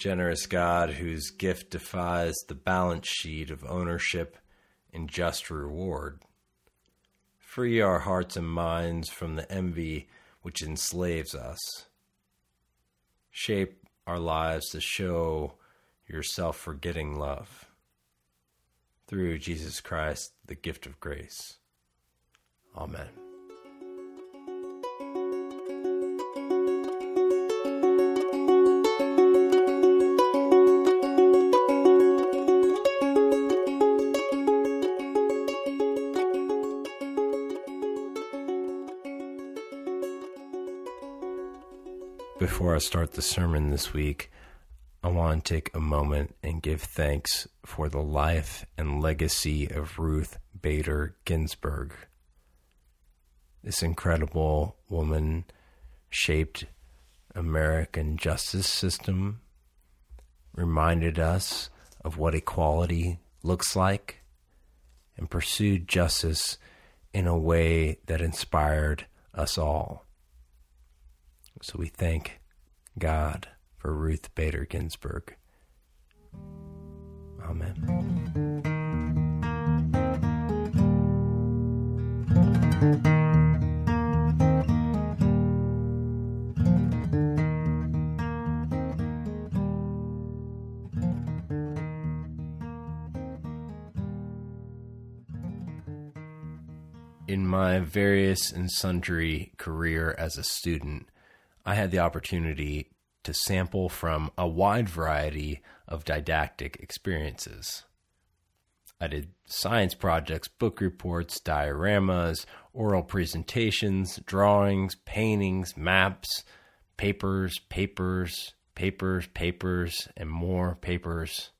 Generous God, whose gift defies the balance sheet of ownership and just reward, free our hearts and minds from the envy which enslaves us. Shape our lives to show your self forgetting love. Through Jesus Christ, the gift of grace. Amen. Before I start the sermon this week, I want to take a moment and give thanks for the life and legacy of Ruth Bader Ginsburg. This incredible woman shaped American justice system, reminded us of what equality looks like, and pursued justice in a way that inspired us all. So we thank God for Ruth Bader Ginsburg. Amen. In my various and sundry career as a student, I had the opportunity to sample from a wide variety of didactic experiences. I did science projects, book reports, dioramas, oral presentations, drawings, paintings, maps, papers, papers, papers, papers, and more papers.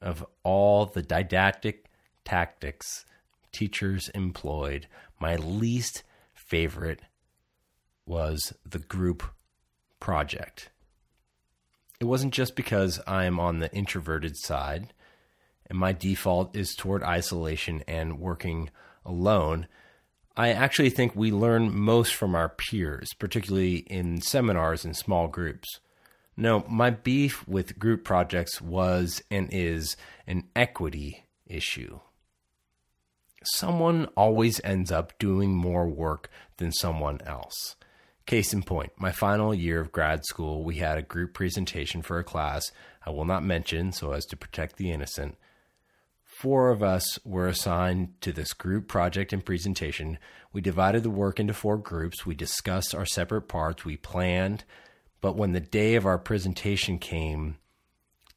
Of all the didactic tactics teachers employed, my least favorite was the group project. It wasn't just because I'm on the introverted side and my default is toward isolation and working alone. I actually think we learn most from our peers, particularly in seminars and small groups. No, my beef with group projects was and is an equity issue someone always ends up doing more work than someone else. Case in point, my final year of grad school, we had a group presentation for a class I will not mention so as to protect the innocent. Four of us were assigned to this group project and presentation. We divided the work into four groups. We discussed our separate parts. We planned. But when the day of our presentation came,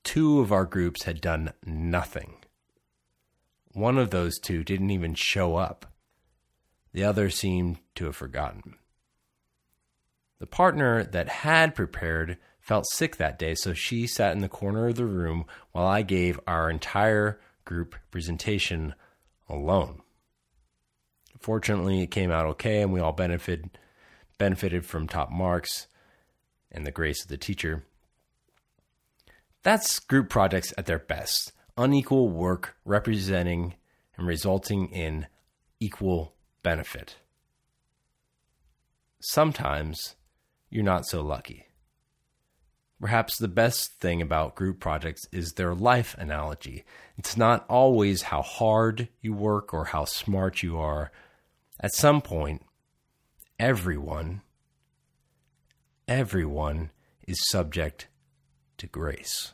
two of our groups had done nothing. One of those two didn't even show up. The other seemed to have forgotten. The partner that had prepared felt sick that day, so she sat in the corner of the room while I gave our entire group presentation alone. Fortunately, it came out okay, and we all benefited benefited from top marks and the grace of the teacher. That's group projects at their best unequal work representing and resulting in equal benefit. Sometimes you're not so lucky. Perhaps the best thing about group projects is their life analogy. It's not always how hard you work or how smart you are. At some point, everyone, everyone is subject to grace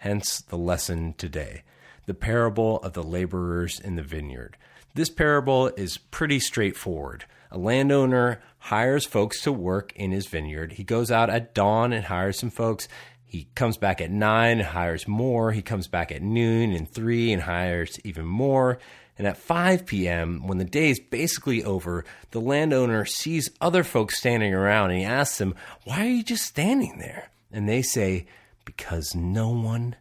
hence the lesson today the parable of the laborers in the vineyard. This parable is pretty straightforward. A landowner hires folks to work in his vineyard. He goes out at dawn and hires some folks. He comes back at nine and hires more. He comes back at noon and three and hires even more. And at 5 p.m., when the day is basically over, the landowner sees other folks standing around and he asks them, Why are you just standing there? And they say, because no one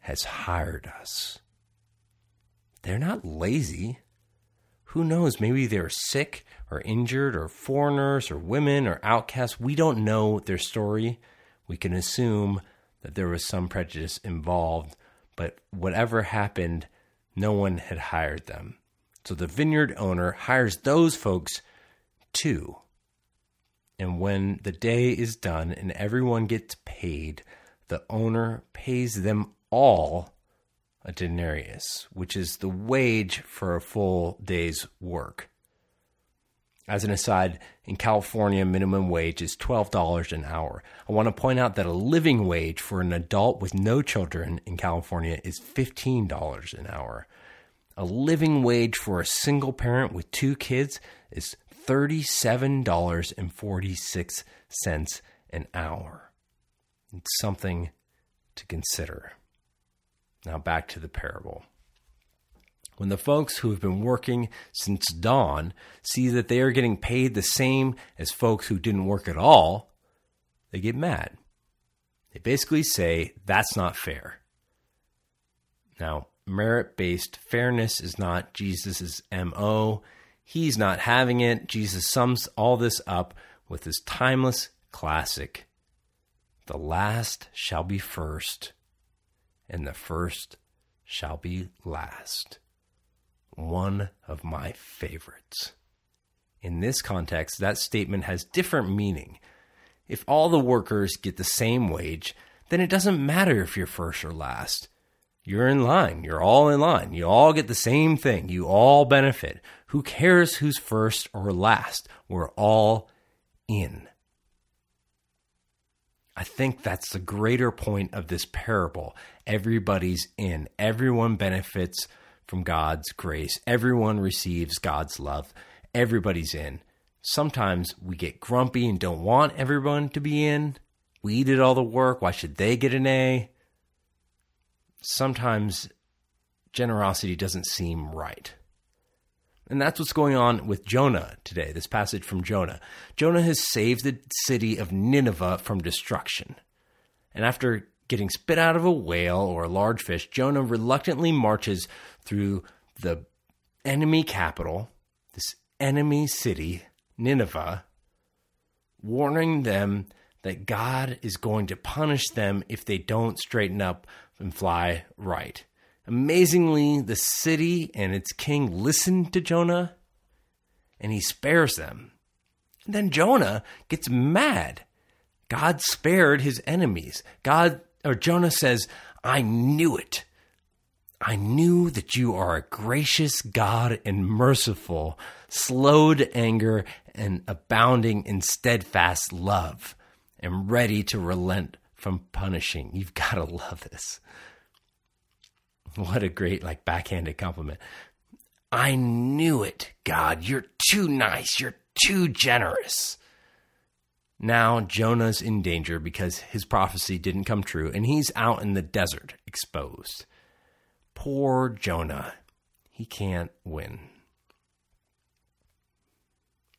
has hired us. They're not lazy. Who knows? Maybe they're sick or injured or foreigners or women or outcasts. We don't know their story. We can assume that there was some prejudice involved, but whatever happened, no one had hired them. So the vineyard owner hires those folks too. And when the day is done and everyone gets paid, the owner pays them all a denarius, which is the wage for a full day's work. As an aside, in California, minimum wage is $12 an hour. I want to point out that a living wage for an adult with no children in California is $15 an hour. A living wage for a single parent with two kids is $37.46 an hour. It's something to consider. Now back to the parable. When the folks who have been working since dawn see that they are getting paid the same as folks who didn't work at all, they get mad. They basically say that's not fair. Now, merit based fairness is not Jesus' MO. He's not having it. Jesus sums all this up with his timeless classic The last shall be first, and the first shall be last one of my favorites. In this context, that statement has different meaning. If all the workers get the same wage, then it doesn't matter if you're first or last. You're in line. You're all in line. You all get the same thing. You all benefit. Who cares who's first or last? We're all in. I think that's the greater point of this parable. Everybody's in. Everyone benefits from God's grace. Everyone receives God's love. Everybody's in. Sometimes we get grumpy and don't want everyone to be in. We did all the work. Why should they get an A? Sometimes generosity doesn't seem right. And that's what's going on with Jonah today, this passage from Jonah. Jonah has saved the city of Nineveh from destruction. And after getting spit out of a whale or a large fish, Jonah reluctantly marches through the enemy capital, this enemy city, Nineveh, warning them that God is going to punish them if they don't straighten up and fly right. Amazingly, the city and its king listen to Jonah and he spares them. And then Jonah gets mad. God spared his enemies. God or Jonah says, I knew it. I knew that you are a gracious God and merciful, slow to anger and abounding in steadfast love, and ready to relent from punishing. You've got to love this. What a great, like, backhanded compliment. I knew it, God. You're too nice. You're too generous. Now Jonah's in danger because his prophecy didn't come true and he's out in the desert exposed. Poor Jonah. He can't win.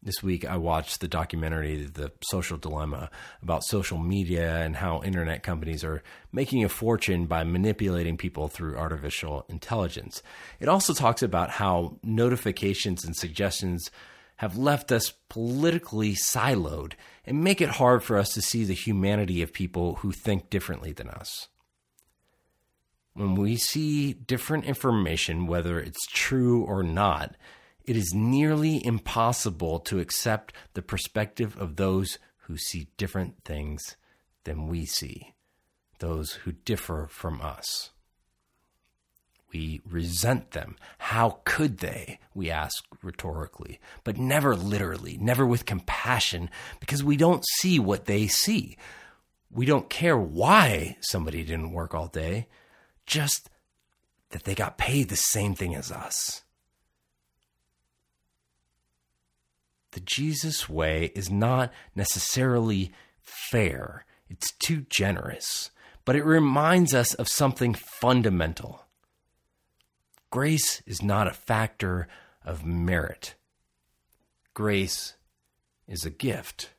This week, I watched the documentary, The Social Dilemma, about social media and how internet companies are making a fortune by manipulating people through artificial intelligence. It also talks about how notifications and suggestions have left us politically siloed and make it hard for us to see the humanity of people who think differently than us. When we see different information, whether it's true or not, it is nearly impossible to accept the perspective of those who see different things than we see, those who differ from us. We resent them. How could they? We ask rhetorically, but never literally, never with compassion, because we don't see what they see. We don't care why somebody didn't work all day, just that they got paid the same thing as us. The Jesus way is not necessarily fair, it's too generous, but it reminds us of something fundamental Grace is not a factor of merit. Grace is a gift.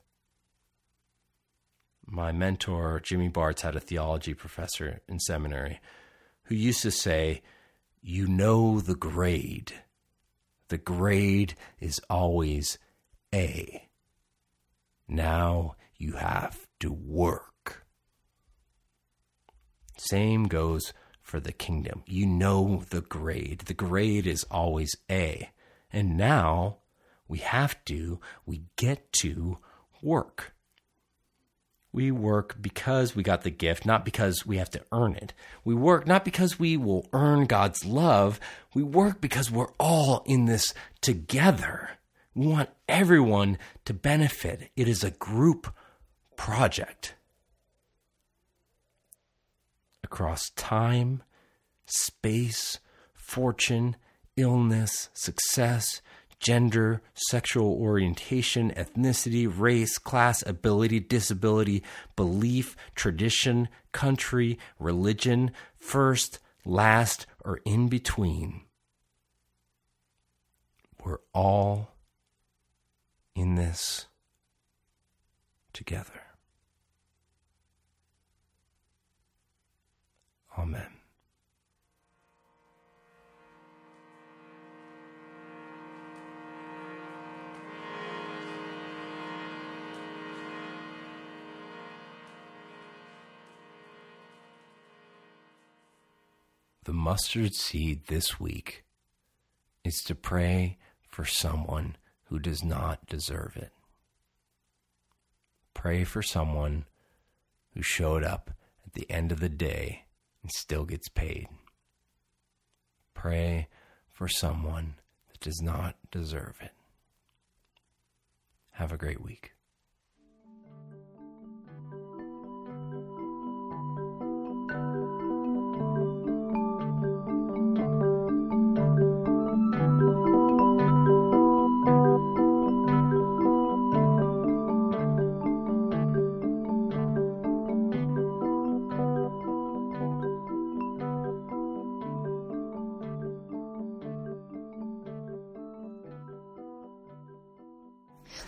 My mentor, Jimmy Bartz, had a theology professor in seminary who used to say, You know the grade. The grade is always A. Now you have to work. Same goes for the kingdom. You know the grade. The grade is always A. And now we have to, we get to work. We work because we got the gift, not because we have to earn it. We work not because we will earn God's love. We work because we're all in this together. We want everyone to benefit. It is a group project. Across time, space, fortune, illness, success, gender, sexual orientation, ethnicity, race, class, ability, disability, belief, tradition, country, religion, first, last, or in between. We're all in this together. The mustard seed this week is to pray for someone who does not deserve it. Pray for someone who showed up at the end of the day and still gets paid. Pray for someone that does not deserve it. Have a great week.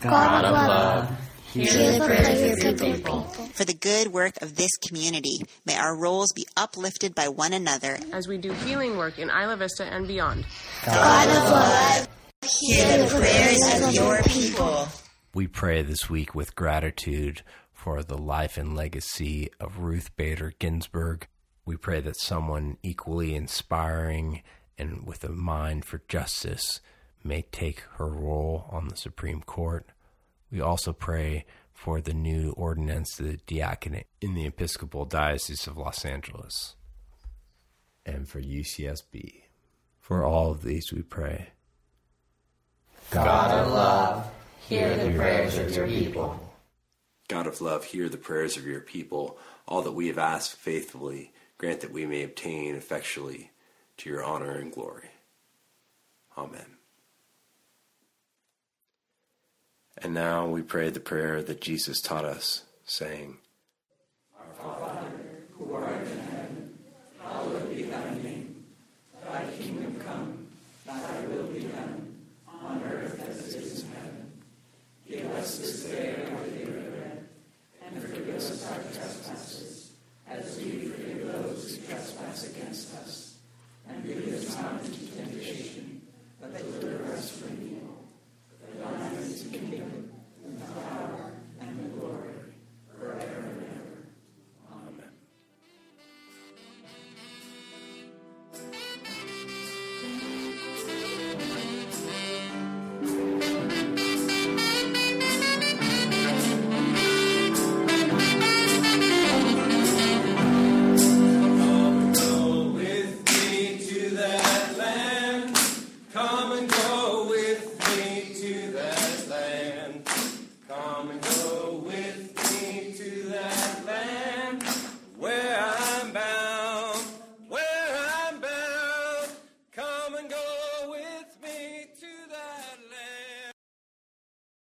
God of love, hear the prayers of your people. For the good work of this community, may our roles be uplifted by one another as we do healing work in Isla Vista and beyond. God of love, hear the prayers of your people. We pray this week with gratitude for the life and legacy of Ruth Bader Ginsburg. We pray that someone equally inspiring and with a mind for justice may take her role on the Supreme Court. We also pray for the new ordinance of the diaconate in the Episcopal Diocese of Los Angeles and for UCSB. For all of these we pray. God, God of love, hear the prayers of your people. God of love, hear the prayers of your people. All that we have asked faithfully, grant that we may obtain effectually to your honor and glory. Amen. And now we pray the prayer that Jesus taught us, saying,